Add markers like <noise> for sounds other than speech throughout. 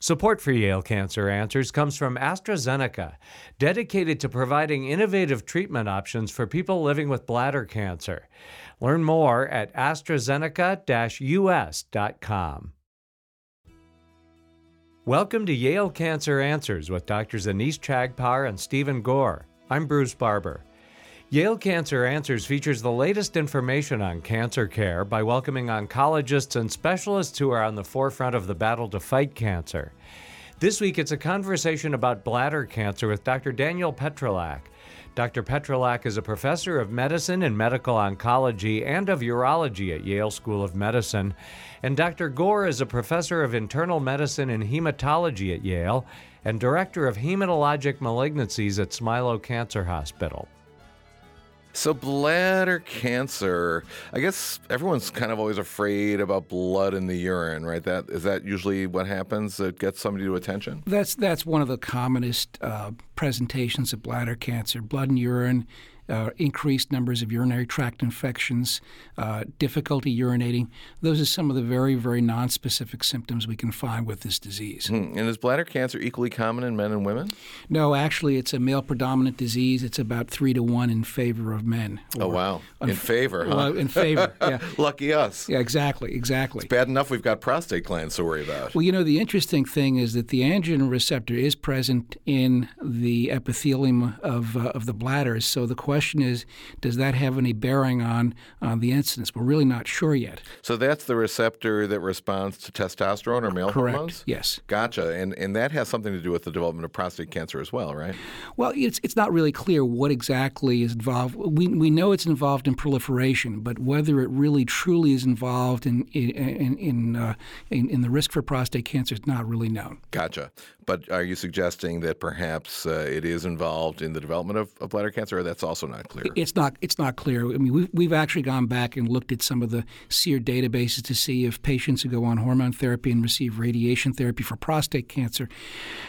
Support for Yale Cancer Answers comes from AstraZeneca, dedicated to providing innovative treatment options for people living with bladder cancer. Learn more at AstraZeneca-US.com. Welcome to Yale Cancer Answers with Drs. Anees Chagpar and Stephen Gore. I'm Bruce Barber. Yale Cancer Answers features the latest information on cancer care by welcoming oncologists and specialists who are on the forefront of the battle to fight cancer. This week, it's a conversation about bladder cancer with Dr. Daniel Petrylak. Dr. Petrylak is a professor of medicine and medical oncology and of urology at Yale School of Medicine. And Dr. Gore is a professor of internal medicine and hematology at Yale and director of hematologic malignancies at Smilow Cancer Hospital. So, bladder cancer, I guess everyone's kind of always afraid about blood in the urine, right? That is that usually what happens that gets somebody to attention? That's that's one of the commonest uh, presentations of bladder cancer. Blood and urine uh, increased numbers of urinary tract infections, uh, difficulty urinating. Those are some of the very, very nonspecific symptoms we can find with this disease. Hmm. And is bladder cancer equally common in men and women? No, actually, it's a male predominant disease. It's about three to one in favor of men. oh, wow. In favor, huh? Well, in favor, <laughs> yeah. Lucky us. Yeah, exactly, exactly. It's bad enough we've got prostate glands to worry about. Well, you know, the interesting thing is that the androgen receptor is present in the epithelium of, uh, of the bladder. So the question question is, does that have any bearing on, on the incidence? We're really not sure yet. So that's the receptor that responds to testosterone or male Correct. hormones? Yes. Gotcha. And and that has something to do with the development of prostate cancer as well, right? Well, it's it's not really clear what exactly is involved. We we know it's involved in proliferation, but whether it really truly is involved in in in, uh, in, in the risk for prostate cancer is not really known. Gotcha. But are you suggesting that perhaps uh, it is involved in the development of, of bladder cancer, or that's also not clear? It's not. It's not clear. I mean, we've, we've actually gone back and looked at some of the SEER databases to see if patients who go on hormone therapy and receive radiation therapy for prostate cancer,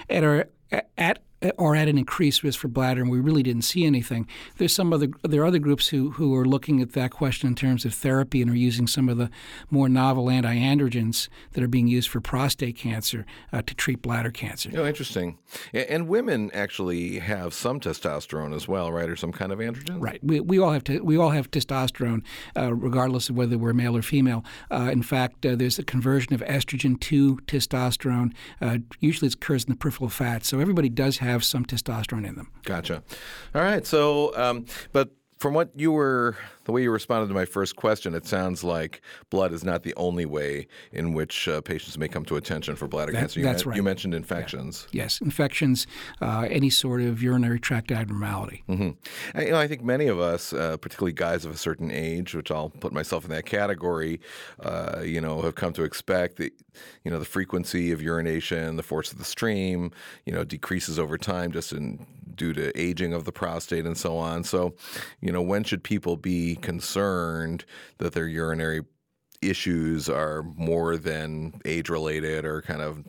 and are at or at an increased risk for bladder, and we really didn't see anything. There's some other there are other groups who who are looking at that question in terms of therapy and are using some of the more novel antiandrogens that are being used for prostate cancer uh, to treat bladder cancer. Oh, interesting. And women actually have some testosterone as well, right, or some kind of androgen. Right. We, we all have to, we all have testosterone, uh, regardless of whether we're male or female. Uh, in fact, uh, there's a conversion of estrogen to testosterone. Uh, usually, it occurs in the peripheral fat, so everybody does have have some testosterone in them. Gotcha. All right. So, um, but from what you were the way you responded to my first question, it sounds like blood is not the only way in which uh, patients may come to attention for bladder that, cancer. You that's right. You mentioned infections. Yeah. Yes, infections, uh, any sort of urinary tract abnormality. Mm-hmm. And, you know, I think many of us, uh, particularly guys of a certain age, which I'll put myself in that category, uh, you know, have come to expect that, you know, the frequency of urination, the force of the stream, you know, decreases over time just in due to aging of the prostate and so on. So, you know, when should people be concerned that their urinary issues are more than age related or kind of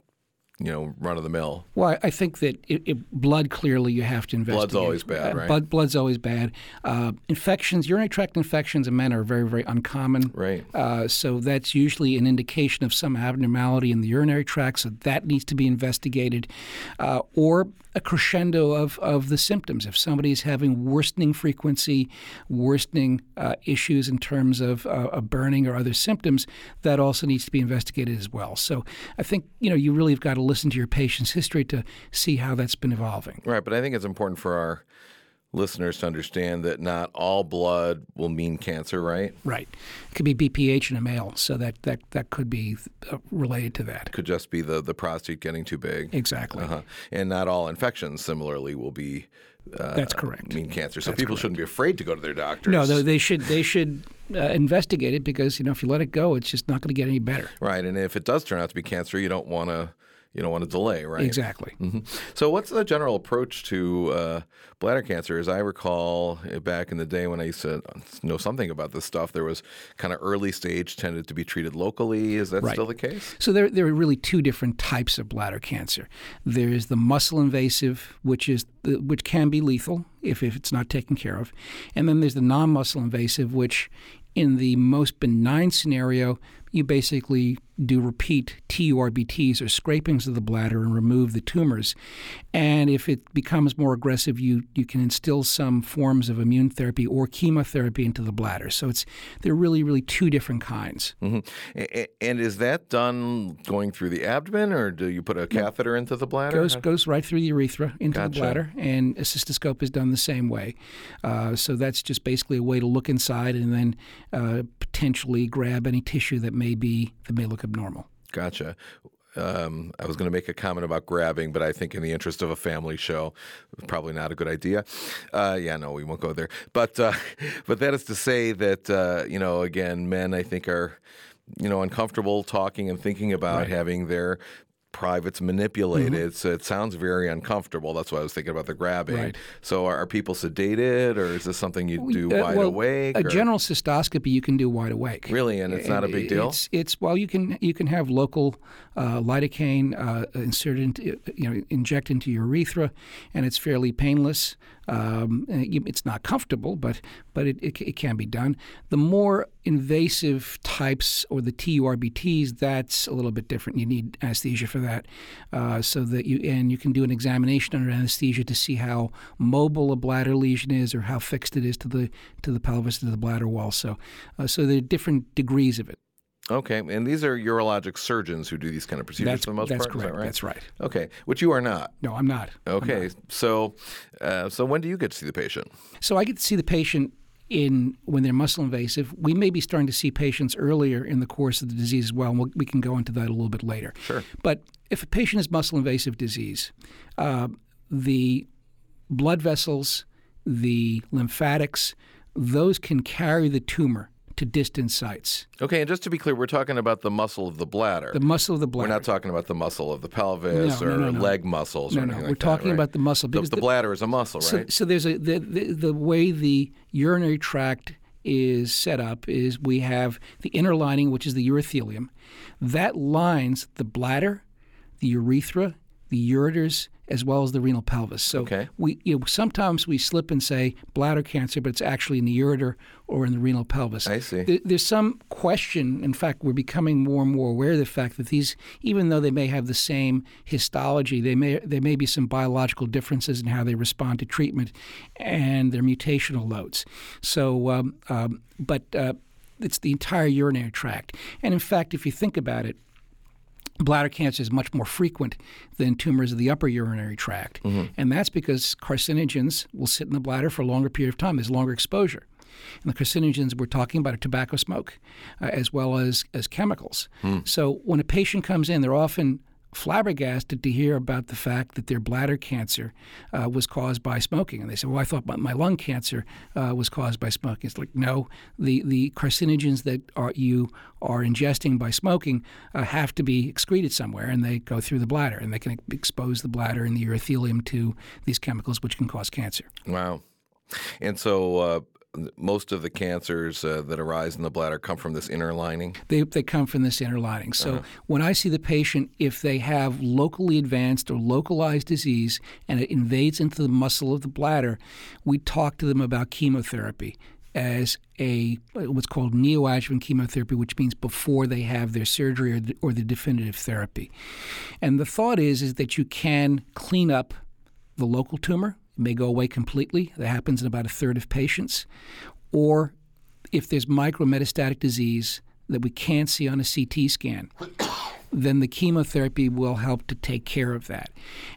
you know, run of the mill? Well, I think that it, it, blood clearly you have to investigate. Blood's always bad, uh, right? Blood, blood's always bad. Uh, infections, urinary tract infections in men are very, very uncommon. Right. Uh, so that's usually an indication of some abnormality in the urinary tract, so that needs to be investigated. Uh, or a crescendo of, of the symptoms. If somebody is having worsening frequency, worsening uh, issues in terms of, uh, burning or other symptoms, that also needs to be investigated as well. So I think you know you really have got to listen to your patient's history to see how that's been evolving. Right, but I think it's important for our listeners to understand that not all blood will mean cancer, right? Right. It could be BPH in a male, so that that, that could be uh, related to that. It could just be the, the prostate getting too big. Exactly. Uh-huh. And not all infections, similarly, will be. Uh, That's correct. Mean cancer. So That's people correct. shouldn't be afraid to go to their doctors. No, they should. They should uh, investigate it because you know if you let it go, it's just not going to get any better. Right, and if it does turn out to be cancer, you don't want to you don't want to delay, right? Exactly. Mm-hmm. So, what's the general approach to uh, bladder cancer? As I recall, eh, back in the day when I used to know something about this stuff, there was kind of early stage tended to be treated locally. Is that right. still the case? So there, there are really two different types of bladder cancer. There is the muscle invasive, which is the, which can be lethal if, if it's not taken care of, and then there's the non-muscle invasive, which in the most benign scenario, you basically do repeat TURBTs or scrapings of the bladder and remove the tumors. And if it becomes more aggressive, you, you can instill some forms of immune therapy or chemotherapy into the bladder. So it's they're really, really two different kinds. Mm-hmm. And is that done going through the abdomen, or do you put a catheter into the bladder? Goes goes right through the urethra into gotcha. the bladder, and a cystoscope is done the same way. Uh, so that's just basically a way to look inside and then uh, potentially grab any tissue that may be that may look abnormal. Gotcha. Um, I was going to make a comment about grabbing, but I think in the interest of a family show, probably not a good idea. Uh, yeah, no, we won't go there. But uh, <laughs> but that is to say that uh, you know, again, men I think are you know uncomfortable talking and thinking about right. having their privates manipulated. Mm-hmm. So it sounds very uncomfortable. That's why I was thinking about the grabbing. Right. So are, are, people sedated, or is this something you do uh, wide well, awake? A or? general cystoscopy you can do wide awake. Really, and it's not a big deal. It's, it's well, you can you can have local uh, lidocaine uh, inserted, into, you know, inject into your urethra, and it's fairly painless. Um, it's not comfortable, but but it, it, it, can be done. The more invasive types or the TURBTs, that's a little bit different. You need anesthesia for that, uh, so that you and you can do an examination under anesthesia to see how mobile a bladder lesion is or how fixed it is to the to the pelvis to the bladder wall. So uh, so there are different degrees of it. Okay, and these are urologic surgeons who do these kind of procedures that's, for the most that's part. Correct. That right? That's right. Okay, which you are not. No, I'm not. Okay, I'm not. so uh, so when do you get to see the patient? So I get to see the patient in when they're muscle invasive. We may be starting to see patients earlier in the course of the disease as well, and we'll, we can go into that a little bit later. Sure. But if a patient has muscle invasive disease, uh, the blood vessels, the lymphatics, those can carry the tumor to distant sites. Okay, and just to be clear, we're talking about the muscle of the bladder. The muscle of the bladder. We're not talking about the muscle of the pelvis no, or no, no, leg muscles no, or no. anything We're like talking that, right? about the muscle because the, the, bladder is a muscle, so, right? So there's a the, the the way the urinary tract is set up is we have the inner lining, which is the urothelium, that lines the bladder, the urethra, the ureters, as well as the renal pelvis. So okay. we you know, sometimes we slip and say bladder cancer, but it's actually in the ureter or in the renal pelvis. I see. There, there's some question. In fact, we're becoming more and more aware of the fact that these, even though they may have the same histology, they may there may be some biological differences in how they respond to treatment and their mutational loads. So, um, um, but uh, it's the entire urinary tract. And in fact, if you think about it, bladder cancer is much more frequent than tumors of the upper urinary tract. Mm-hmm. And that's because carcinogens will sit in the bladder for a longer period of time. There's longer exposure. And the carcinogens we're talking about are tobacco smoke, uh, as well as, as chemicals. Mm. So when a patient comes in, they're often flabbergasted to hear about the fact that their bladder cancer uh, was caused by smoking. And they said, well, I thought my lung cancer uh, was caused by smoking. It's like, no, the, the carcinogens that are, you are ingesting by smoking uh, have to be excreted somewhere, and they go through the bladder, and they can expose the bladder and the urothelium to these chemicals, which can cause cancer. Wow. And so, uh, most of the cancers uh, that arise in the bladder come from this inner lining? They, they come from this inner lining. So Uh-huh. when I see the patient, if they have locally advanced or localized disease and it invades into the muscle of the bladder, we talk to them about chemotherapy as a what's called neoadjuvant chemotherapy, which means before they have their surgery or the, or the definitive therapy. And the thought is is that you can clean up the local tumor may go away completely. That happens in about a third of patients. Or if there's micrometastatic disease that we can't see on a CT scan, <coughs> then the chemotherapy will help to take care of that.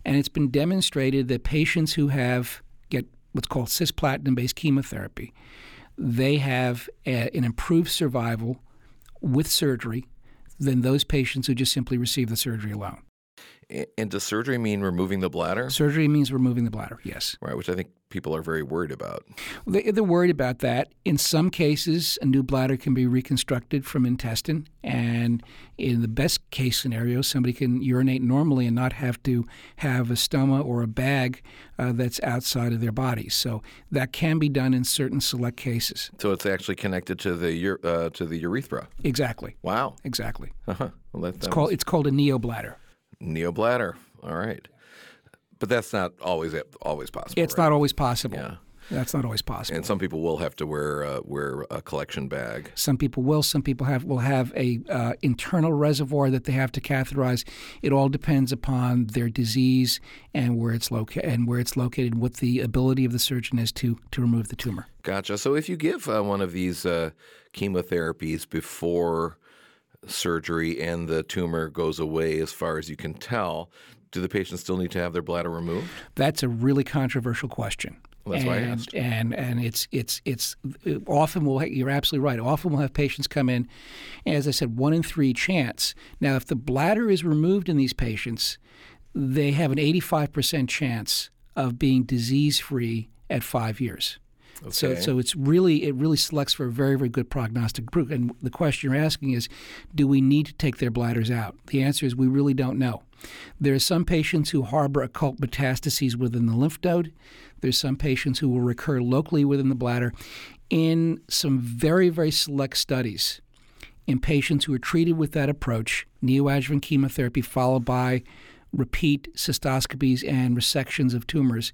And it's been demonstrated that patients who have get what's called cisplatin-based chemotherapy, they have a, an improved survival with surgery than those patients who just simply receive the surgery alone. And does surgery mean removing the bladder? Surgery means removing the bladder, yes. Right, which I think people are very worried about. They, are worried about that. In some cases, a new bladder can be reconstructed from intestine. And in the best case scenario, somebody can urinate normally and not have to have a stoma or a bag uh, that's outside of their body. So that can be done in certain select cases. So it's actually connected to the uh, to the urethra. Exactly. Wow. Exactly. Uh-huh. Well, that, it's called it's called a neobladder. Neobladder. All right. But that's not always always possible. It's right? not always possible. Yeah. That's not always possible. And some people will have to wear uh, wear a collection bag. Some people will. Some people have will have a uh, internal reservoir that they have to catheterize. It all depends upon their disease and where it's located and where it's located, what the ability of the surgeon is to to remove the tumor. Gotcha. So if you give uh, one of these uh, chemotherapies before surgery and the tumor goes away, as far as you can tell, do the patients still need to have their bladder removed? That's a really controversial question. Well, that's and, why I asked. And and it's it's it's uh, often we'll you're absolutely right. Often we'll have patients come in, as I said, one in three chance. Now, if the bladder is removed in these patients, they have an 85% chance of being disease free at five years. So, Okay. so it's really it really selects for a very very good prognostic group. And the question you're asking is, do we need to take their bladders out? The answer is we really don't know. There are some patients who harbor occult metastases within the lymph node. There's some patients who will recur locally within the bladder. In some very very select studies, in patients who are treated with that approach, neoadjuvant chemotherapy followed by repeat cystoscopies and resections of tumors,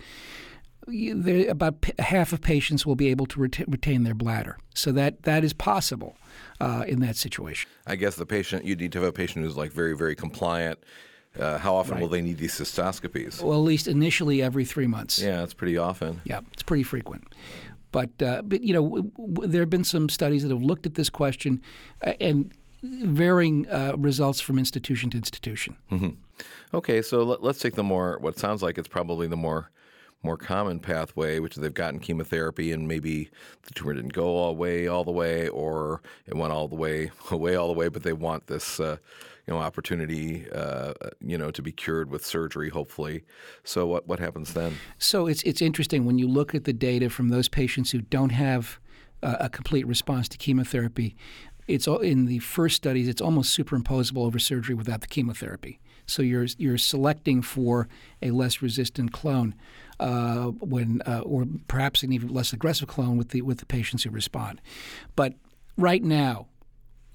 about p- half of patients will be able to ret- retain their bladder. So that that is possible uh, in that situation. I guess the patient you need to have a patient who's like very very compliant. Uh, how often will they need these cystoscopies? Well, at least initially every three months. Yeah, that's pretty often. Yeah, it's pretty frequent. But, uh, but you know, w- w- there have been some studies that have looked at this question uh, and varying uh, results from institution to institution. Okay, so let, let's take the more what sounds like it's probably the more more common pathway, which they've gotten chemotherapy and maybe the tumor didn't go all the way all the way, or it went all the way <laughs> away all the way, but they want this uh, you know opportunity uh, you know to be cured with surgery, hopefully. So what what happens then? So it's it's interesting when you look at the data from those patients who don't have uh, a complete response to chemotherapy. It's all, in the first studies. It's almost superimposable over surgery without the chemotherapy. So you're you're selecting for a less resistant clone, uh, when uh, or perhaps an even less aggressive clone with the with the patients who respond. But right now,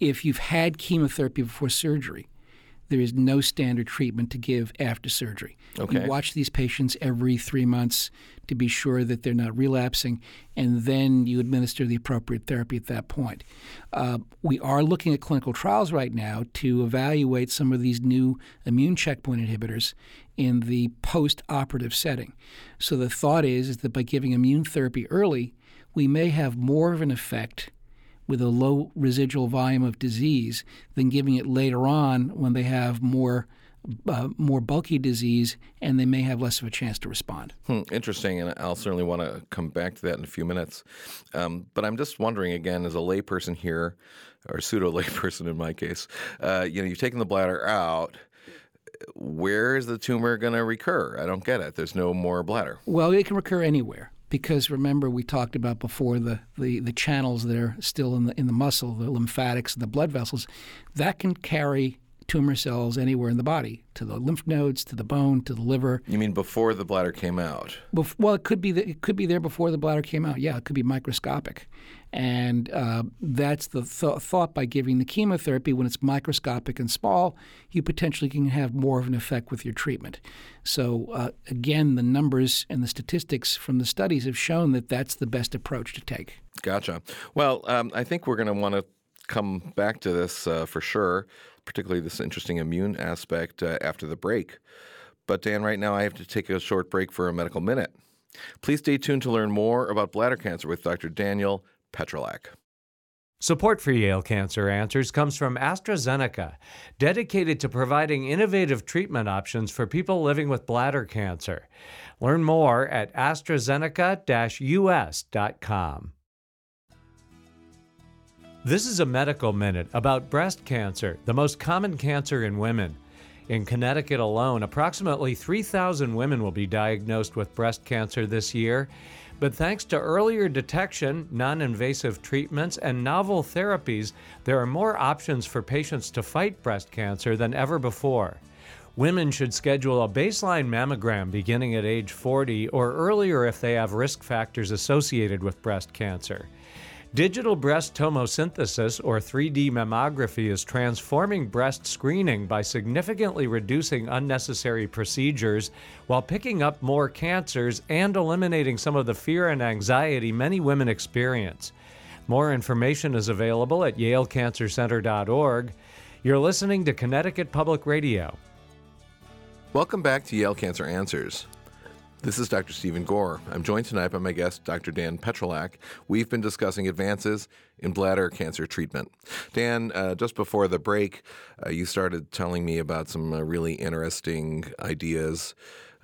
if you've had chemotherapy before surgery, there is no standard treatment to give after surgery. Okay. You watch these patients every three months to be sure that they're not relapsing, and then you administer the appropriate therapy at that point. Uh, we are looking at clinical trials right now to evaluate some of these new immune checkpoint inhibitors in the post operative setting. So the thought is, is that by giving immune therapy early, we may have more of an effect with a low residual volume of disease than giving it later on when they have more uh, more bulky disease and they may have less of a chance to respond. Hmm, interesting, and I'll certainly want to come back to that in a few minutes. Um, but I'm just wondering again, as a layperson here, or pseudo layperson in my case, uh, you know, you've taken the bladder out. Where is the tumor going to recur? I don't get it. There's no more bladder. Well, it can recur anywhere because remember we talked about before the, the, the channels that are still in the in the muscle, the lymphatics, the blood vessels, that can carry tumor cells anywhere in the body, to the lymph nodes, to the bone, to the liver. You mean before the bladder came out? Bef- well, it could be that it could be there before the bladder came out. Yeah, it could be microscopic, and uh, that's the th- thought. By giving the chemotherapy when it's microscopic and small, you potentially can have more of an effect with your treatment. So uh, again, the numbers and the statistics from the studies have shown that that's the best approach to take. Gotcha. Well, um, I think we're going to want to come back to this uh, for sure, particularly this interesting immune aspect uh, after the break. But Dan, right now I have to take a short break for a medical minute. Please stay tuned to learn more about bladder cancer with Dr. Daniel Petrylak. Support for Yale Cancer Answers comes from AstraZeneca, dedicated to providing innovative treatment options for people living with bladder cancer. Learn more at AstraZeneca-US.com. This is a medical minute about breast cancer, the most common cancer in women. In Connecticut alone, approximately 3,000 women will be diagnosed with breast cancer this year. But thanks to earlier detection, non invasive treatments, and novel therapies, there are more options for patients to fight breast cancer than ever before. Women should schedule a baseline mammogram beginning at age 40 or earlier if they have risk factors associated with breast cancer. Digital breast tomosynthesis, or 3D mammography, is transforming breast screening by significantly reducing unnecessary procedures while picking up more cancers and eliminating some of the fear and anxiety many women experience. More information is available at yalecancercenter.org. You're listening to Connecticut Public Radio. Welcome back to Yale Cancer Answers. This is Dr. Stephen Gore. I'm joined tonight by my guest, Dr. Dan Petrylak. We've been discussing advances in bladder cancer treatment. Dan, uh, just before the break, uh, you started telling me about some uh, really interesting ideas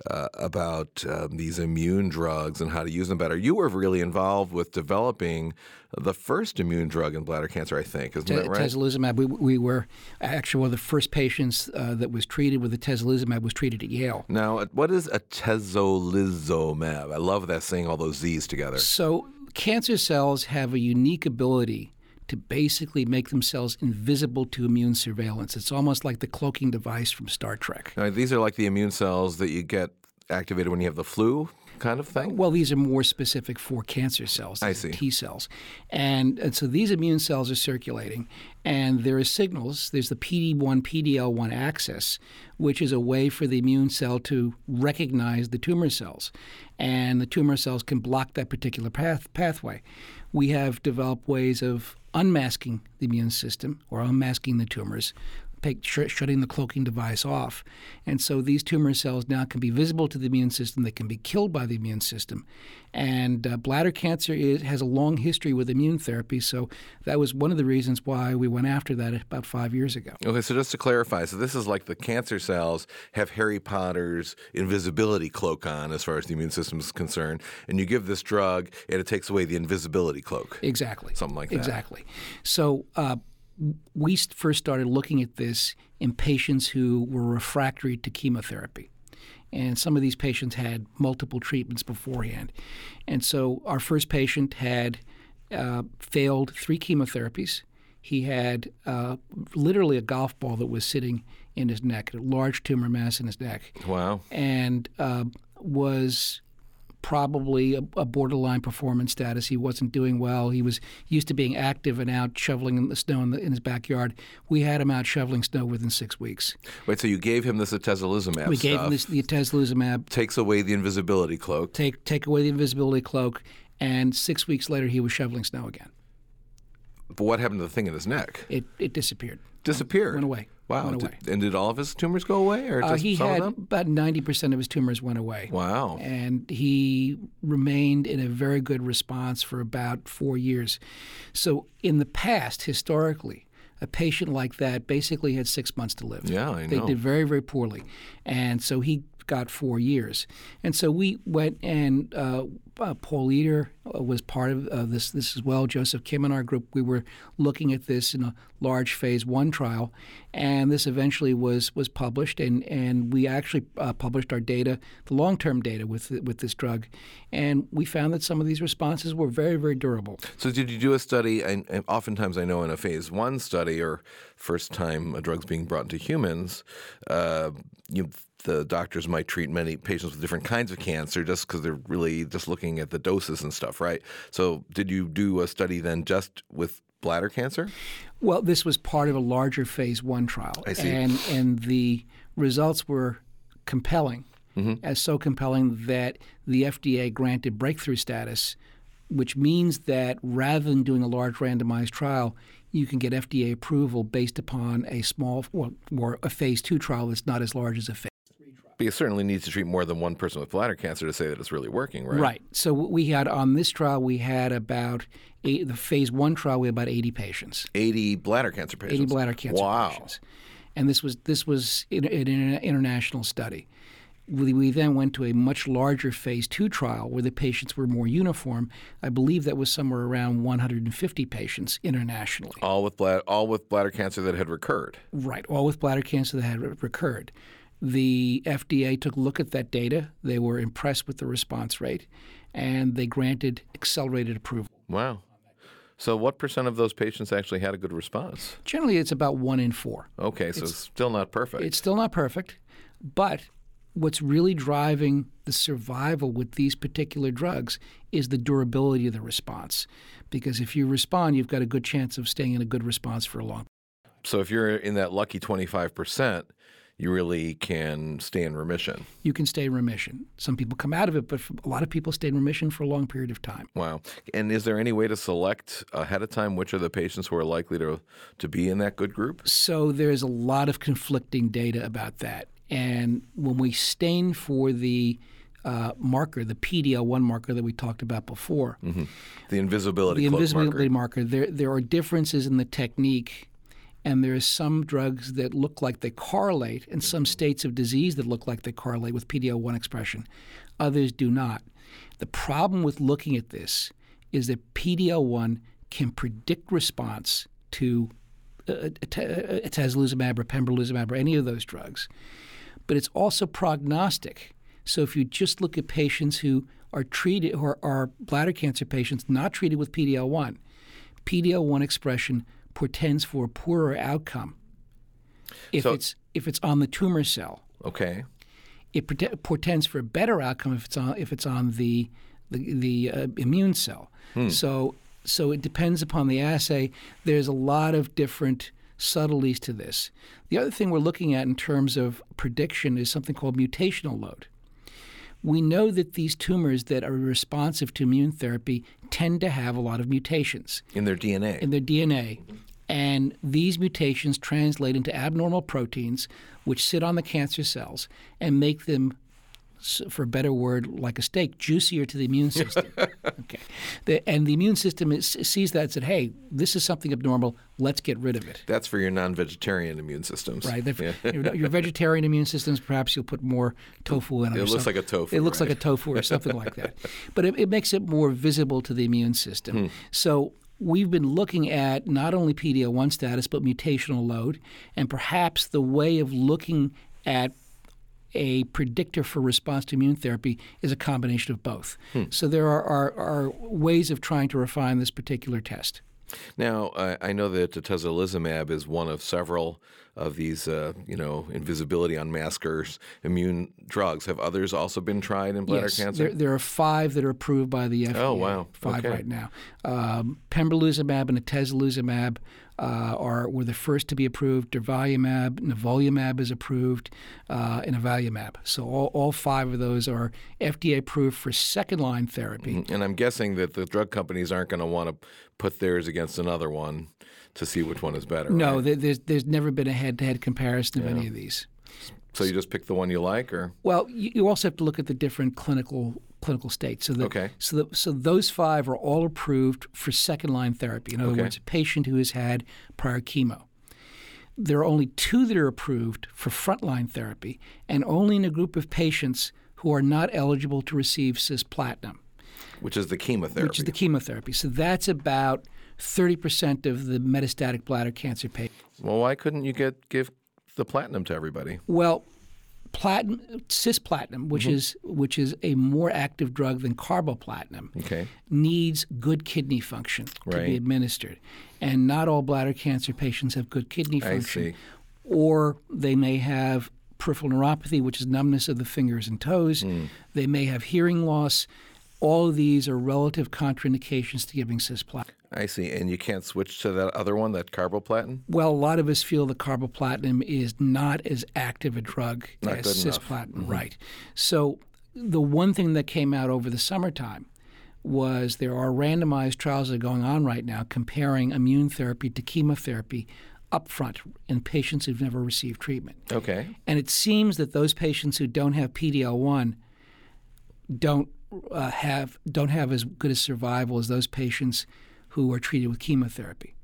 uh, about um, these immune drugs and how to use them better. You were really involved with developing the first immune drug in bladder cancer, I think. Isn't Te- that right? Tezolizumab. We, we were actually one of the first patients uh, that was treated with the tezolizumab was treated at Yale. Now, uh, what is a tezolizumab? I love that saying all those Z's together. So cancer cells have a unique ability to basically make themselves invisible to immune surveillance. It's almost like the cloaking device from Star Trek. Now, these are like the immune cells that you get activated when you have the flu kind of thing? Well, these are more specific for cancer cells. I see. T cells. And, and so these immune cells are circulating, and there are signals. There's the PD1, PDL1 axis, which is a way for the immune cell to recognize the tumor cells. And the tumor cells can block that particular path, pathway. We have developed ways of unmasking the immune system or unmasking the tumors take, sh- shutting the cloaking device off. And so these tumor cells now can be visible to the immune system. They can be killed by the immune system. And uh, bladder cancer is, has a long history with immune therapy. So that was one of the reasons why we went after that about five years ago. Okay, so just to clarify, so this is like the cancer cells have Harry Potter's invisibility cloak on as far as the immune system is concerned. And you give this drug, and it takes away the invisibility cloak. Exactly. Something like that. Exactly. So uh, we first started looking at this in patients who were refractory to chemotherapy. And some of these patients had multiple treatments beforehand. And so our first patient had uh, failed three chemotherapies. He had uh, literally a golf ball that was sitting in his neck, a large tumor mass in his neck. Wow. And uh, was probably a, a, borderline performance status. He wasn't doing well. He was used to being active and out shoveling in the snow in, the, in his backyard. We had him out shoveling snow within six weeks. Wait, so you gave him this atezolizumab We stuff, gave him this, the atezolizumab. takes away the invisibility cloak. Take take away the invisibility cloak, and six weeks later he was shoveling snow again. But what happened to the thing in his neck? It it disappeared. Disappeared. Went away. Wow. Did- and did all of his tumors go away, or Uh, he some had of them? about ninety percent of his tumors went away. Wow. and he remained in a very good response for about four years. So, in the past, historically, a patient like that basically had six months to live. Yeah, I They know. did very, very poorly. And so he got four years. And so we went and uh, uh, Paul Eder uh, was part of uh, this this as well. Joseph Kim and our group, we were looking at this in a large phase one trial, and this eventually was was published, and and we actually uh, published our data, the long term data with with this drug, and we found that some of these responses were very very durable. So did you do a study? And, oftentimes, I know in a phase one study or first time a drug's being brought into humans, uh, you the doctors might treat many patients with different kinds of cancer just because they're really just looking at the doses and stuff, right? So did you do a study then just with bladder cancer? Well, this was part of a larger phase one trial, I see. and and the results were compelling, Mm-hmm. as so compelling that the FDA granted breakthrough status, which means that rather than doing a large randomized trial, you can get FDA approval based upon a small or, or a phase two trial that's not as large as a phase. But you certainly need to treat more than one person with bladder cancer to say that it's really working, right? Right. So we had on this trial we had about eight, the phase one trial we had about 80 patients. 80 bladder cancer patients. 80 bladder cancer wow. patients. And this was this was in, in an international study. We, we then went to a much larger phase two trial where the patients were more uniform. I believe that was somewhere around 150 patients internationally. All with bladder, all with bladder cancer that had recurred. Right, all with bladder cancer that had re- recurred. The FDA took a look at that data. They were impressed with the response rate, and they granted accelerated approval. Wow. So what percent of those patients actually had a good response? Generally, it's about one in four. Okay, so it's still not perfect. It's still not perfect, but what's really driving the survival with these particular drugs is the durability of the response. Because if you respond, you've got a good chance of staying in a good response for a long. So if you're in that lucky 25%, you really can stay in remission. You can stay in remission. Some people come out of it, but a lot of people stay in remission for a long period of time. Wow. And is there any way to select ahead of time which are the patients who are likely to, to be in that good group? So there's a lot of conflicting data about that. And when we stain for the uh, marker, the PD-L1 marker that we talked about before, mm-hmm. the invisibility, the invisibility marker. marker, there there are differences in the technique and there are some drugs that look like they correlate, and some states of disease that look like they correlate with PD-L1 expression. Others do not. The problem with looking at this is that PD-L1 can predict response to uh, uh, uh, atezolizumab or pembrolizumab or any of those drugs, but it's also prognostic. So if you just look at patients who are treated or are bladder cancer patients not treated with PD-L1, PD-L1 expression portends for a poorer outcome if so, it's if it's on the tumor cell. Okay. It portends for a better outcome if it's on if it's on the the, the uh, immune cell. Hmm. So so it depends upon the assay. There's a lot of different subtleties to this. The other thing we're looking at in terms of prediction is something called mutational load. We know that these tumors that are responsive to immune therapy tend to have a lot of mutations in their DNA. In their DNA. And these mutations translate into abnormal proteins, which sit on the cancer cells and make them, for a better word, like a steak, juicier to the immune <laughs> system. okay. The, and the immune system is, sees that and said, hey, this is something abnormal. Let's get rid of it. That's for your non vegetarian immune systems. Right. Yeah. your, your, vegetarian immune systems, perhaps you'll put more tofu in it. It looks like a tofu. It looks right? like a tofu or something like that. But it, it, makes it more visible to the immune system. Hmm. So we've been looking at not only PD-L1 status but mutational load, and perhaps the way of looking at a predictor for response to immune therapy is a combination of both. Hmm. So there are, are, are, ways of trying to refine this particular test. Now, I, I know that atezolizumab is one of several of these, uh, you know, invisibility unmaskers, immune drugs. Have others also been tried in bladder yes, cancer? There, there are five that are approved by the FDA. Oh, wow. Five okay. right now. Um, pembrolizumab and atezolizumab uh, are were the first to be approved. Durvalumab, nivolumab is approved, uh, and avelumab. So all, all five of those are FDA approved for second line therapy. Mm-hmm. And I'm guessing that the drug companies aren't going to want to put theirs against another one to see which one is better. No, right? there's there's never been a head-to-head comparison of yeah. any of these. So you just pick the one you like, or well, you, also have to look at the different clinical clinical state. So the, okay. So the, so those five are all approved for second line therapy. In other okay. words, a patient who has had prior chemo. There are only two that are approved for frontline therapy, and only in a group of patients who are not eligible to receive cisplatin, which is the chemotherapy. Which is the chemotherapy. So that's about 30% of the metastatic bladder cancer patients. Well, why couldn't you get give the platinum to everybody? Well, platinum, cisplatin, which mm-hmm. is which is a more active drug than carboplatin, okay. needs good kidney function right. to be administered, and not all bladder cancer patients have good kidney function, or they may have peripheral neuropathy, which is numbness of the fingers and toes. Mm. They may have hearing loss. All of these are relative contraindications to giving cisplatin. I see. And you can't switch to that other one, that carboplatin? Well, a lot of us feel the carboplatin is not as active a drug not as cisplatin. Mm-hmm. Right. So the one thing that came out over the summertime was there are randomized trials that are going on right now comparing immune therapy to chemotherapy upfront in patients who've never received treatment. Okay. And it seems that those patients who don't have PD-L1 don't uh, have don't have as good a survival as those patients who are treated with chemotherapy.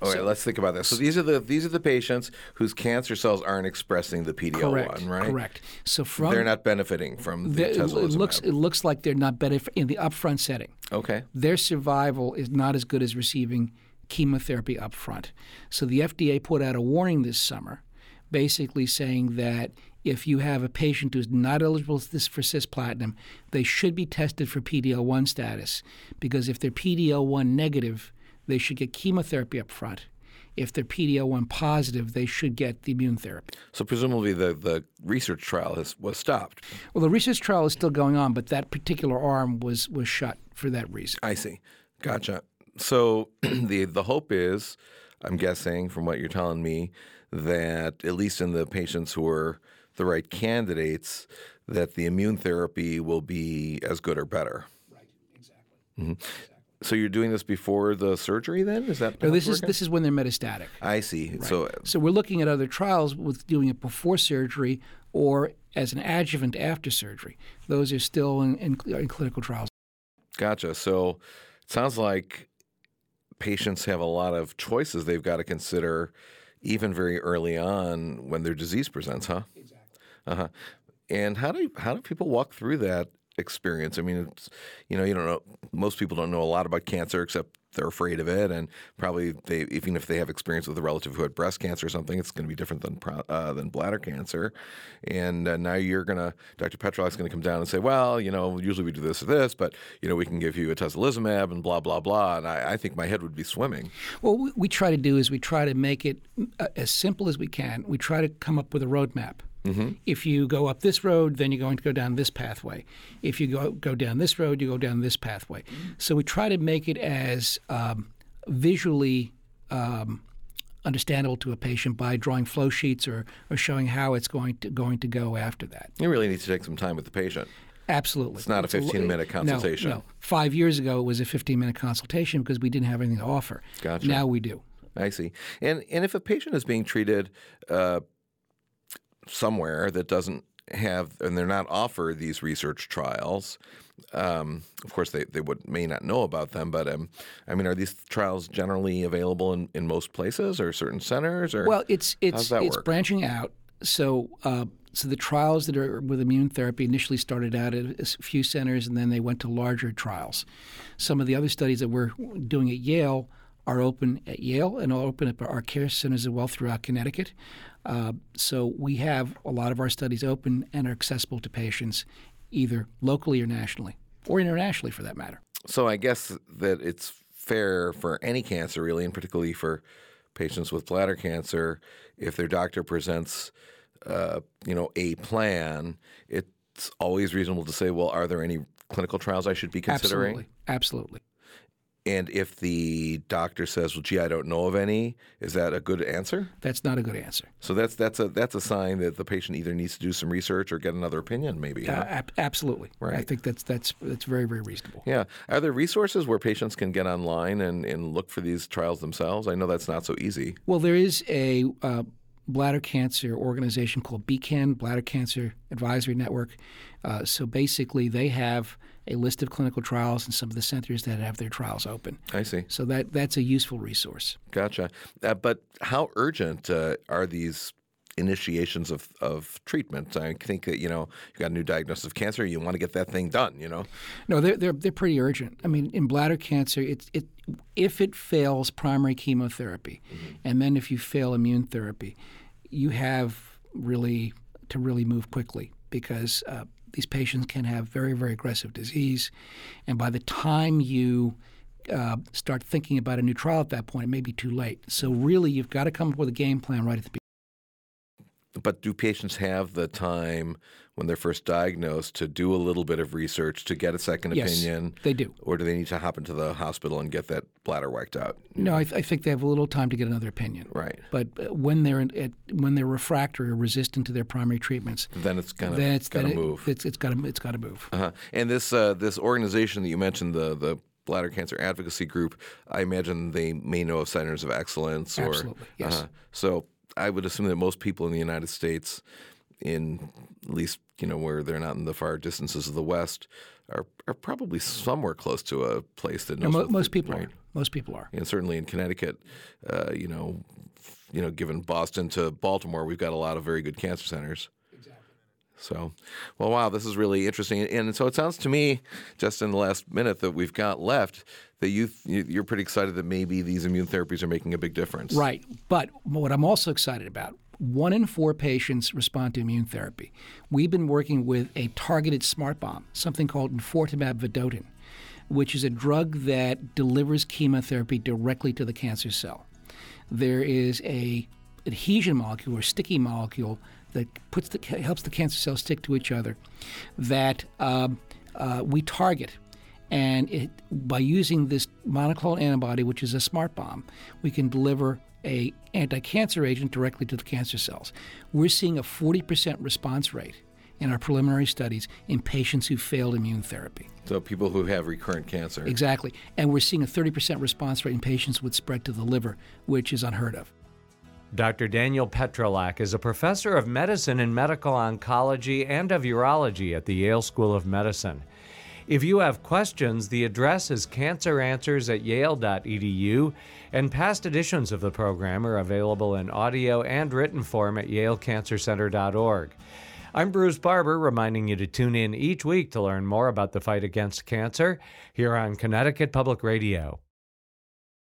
All right, so, let's think about this. So these are the these are the patients whose cancer cells aren't expressing the PD-L1, correct, right? Correct. So from they're not benefiting from the, the it looks it looks like they're not benefiting in the upfront setting. Okay. Their survival is not as good as receiving chemotherapy upfront. So the FDA put out a warning this summer, basically saying that if you have a patient who's not eligible for cisplatin, they should be tested for PD-L1 status because if they're PD-L1 negative, they should get chemotherapy up front. if they're PD-L1 positive, they should get the immune therapy. So presumably the, the research trial has, was stopped. Well, the research trial is still going on, but that particular arm was was shut for that reason. I see. Gotcha. So <clears throat> the the hope is, I'm guessing from what you're telling me, that at least in the patients who are the right candidates, that the immune therapy will be as good or better. Right. Exactly. Mm-hmm. So you're doing this before the surgery, then? Is that no? This is this is when they're metastatic. I see. Right. So so we're looking at other trials with doing it before surgery or as an adjuvant after surgery. Those are still in, in, in clinical trials. Gotcha. So it sounds like patients have a lot of choices they've got to consider, even very early on when their disease presents, huh? Exactly. Uh huh. And how do how do people walk through that experience. I mean, it's, you know, you don't know. Most people don't know a lot about cancer except they're afraid of it, and probably they, even if they have experience with a relative who had breast cancer or something, it's going to be different than uh, than bladder cancer. And uh, now you're gonna, Dr. Petrylak's going to come down and say, well, you know, usually we do this or this, but you know, we can give you a atezolizumab and blah blah blah. And I, I think my head would be swimming. Well, we try to do is we try to make it uh, as simple as we can. We try to come up with a roadmap. Mm-hmm. If you go up this road, then you're going to go down this pathway. If you go go down this road, you go down this pathway. So we try to make it as um, visually um, understandable to a patient by drawing flow sheets or, or showing how it's going to going to go after that. You really need to take some time with the patient. Absolutely. It's not a 15 minute consultation. No, no. Five years ago, it was a 15 minute consultation because we didn't have anything to offer. Gotcha. Now we do. I see. And and if a patient is being treated uh, somewhere that doesn't have and they're not offered these research trials. Um, of course, they, they would may not know about them, but um, I mean, are these trials generally available in, in most places or certain centers? Or well, it's it's it's work? branching out. So uh, so the trials that are with immune therapy initially started out at a few centers, and then they went to larger trials. Some of the other studies that we're doing at Yale are open at Yale and are open at our care centers as well throughout Connecticut. Uh, so we have a lot of our studies open and are accessible to patients either locally or nationally, or internationally for that matter. So I guess that it's fair for any cancer, really, and particularly for patients with bladder cancer, if their doctor presents, uh, you know, a plan, it's always reasonable to say, well, are there any clinical trials I should be considering? Absolutely. Absolutely. And if the doctor says, "Well, gee, I don't know of any," is that a good answer? That's not a good answer. So that's that's a that's a sign that the patient either needs to do some research or get another opinion, maybe. Uh, ab- absolutely. Right. I think that's that's that's very very reasonable. Yeah. Are there resources where patients can get online and, and look for these trials themselves? I know that's not so easy. Well, there is a uh, bladder cancer organization called BCAN, Bladder Cancer Advisory Network. Uh, so basically, they have a list of clinical trials and some of the centers that have their trials open. I see. So that that's a useful resource. Gotcha. Uh, but how urgent uh, are these initiations of, of treatment. I think that you know you got a new diagnosis of cancer, you want to get that thing done. You know. No, they're they're, they're pretty urgent. I mean, in bladder cancer, it it if it fails primary chemotherapy, mm-hmm. and then if you fail immune therapy, you have really to really move quickly because uh, these patients can have very, very aggressive disease. And by the time you uh, start thinking about a new trial at that point, it may be too late. So, really, you've got to come up with a game plan right at the beginning. But do patients have the time when they're first diagnosed to do a little bit of research to get a second yes, opinion? They do. Or do they need to hop into the hospital and get that bladder whacked out? No, I, th- I think they have a little time to get another opinion. Right. But uh, when they're at, when they're refractory or resistant to their primary treatments, then it's of then it's got to move. It's, it's got to it's got to move. Uh-huh. And this uh, this organization that you mentioned, the the bladder cancer advocacy group, I imagine they may know of centers of excellence. Or, Absolutely. Yes. Uh-huh. So I would assume that most people in the United States, in at least you know where they're not in the far distances of the West, are are probably somewhere close to a place that knows. No, most people right. are. Most people are. And certainly in Connecticut, uh, you know, you know, given Boston to Baltimore, we've got a lot of very good cancer centers. So, well, wow, this is really interesting. And so it sounds to me, just in the last minute that we've got left, that you you're pretty excited that maybe these immune therapies are making a big difference. Right. But what I'm also excited about, one in four patients respond to immune therapy. We've been working with a targeted smart bomb, something called enfortumab vedotin, which is a drug that delivers chemotherapy directly to the cancer cell. there is a adhesion molecule or sticky molecule that puts the, helps the cancer cells stick to each other that um, uh, we target. And it, by using this monoclonal antibody, which is a smart bomb, we can deliver a anti-cancer agent directly to the cancer cells. We're seeing a 40% response rate in our preliminary studies in patients who failed immune therapy. So people who have recurrent cancer. Exactly. And we're seeing a 30% response rate in patients with spread to the liver, which is unheard of. Dr. Daniel Petrylak is a professor of medicine and medical oncology and of urology at the Yale School of Medicine. If you have questions, the address is canceranswers at yale.edu, and past editions of the program are available in audio and written form at yalecancercenter.org. I'm Bruce Barber, reminding you to tune in each week to learn more about the fight against cancer here on Connecticut Public Radio.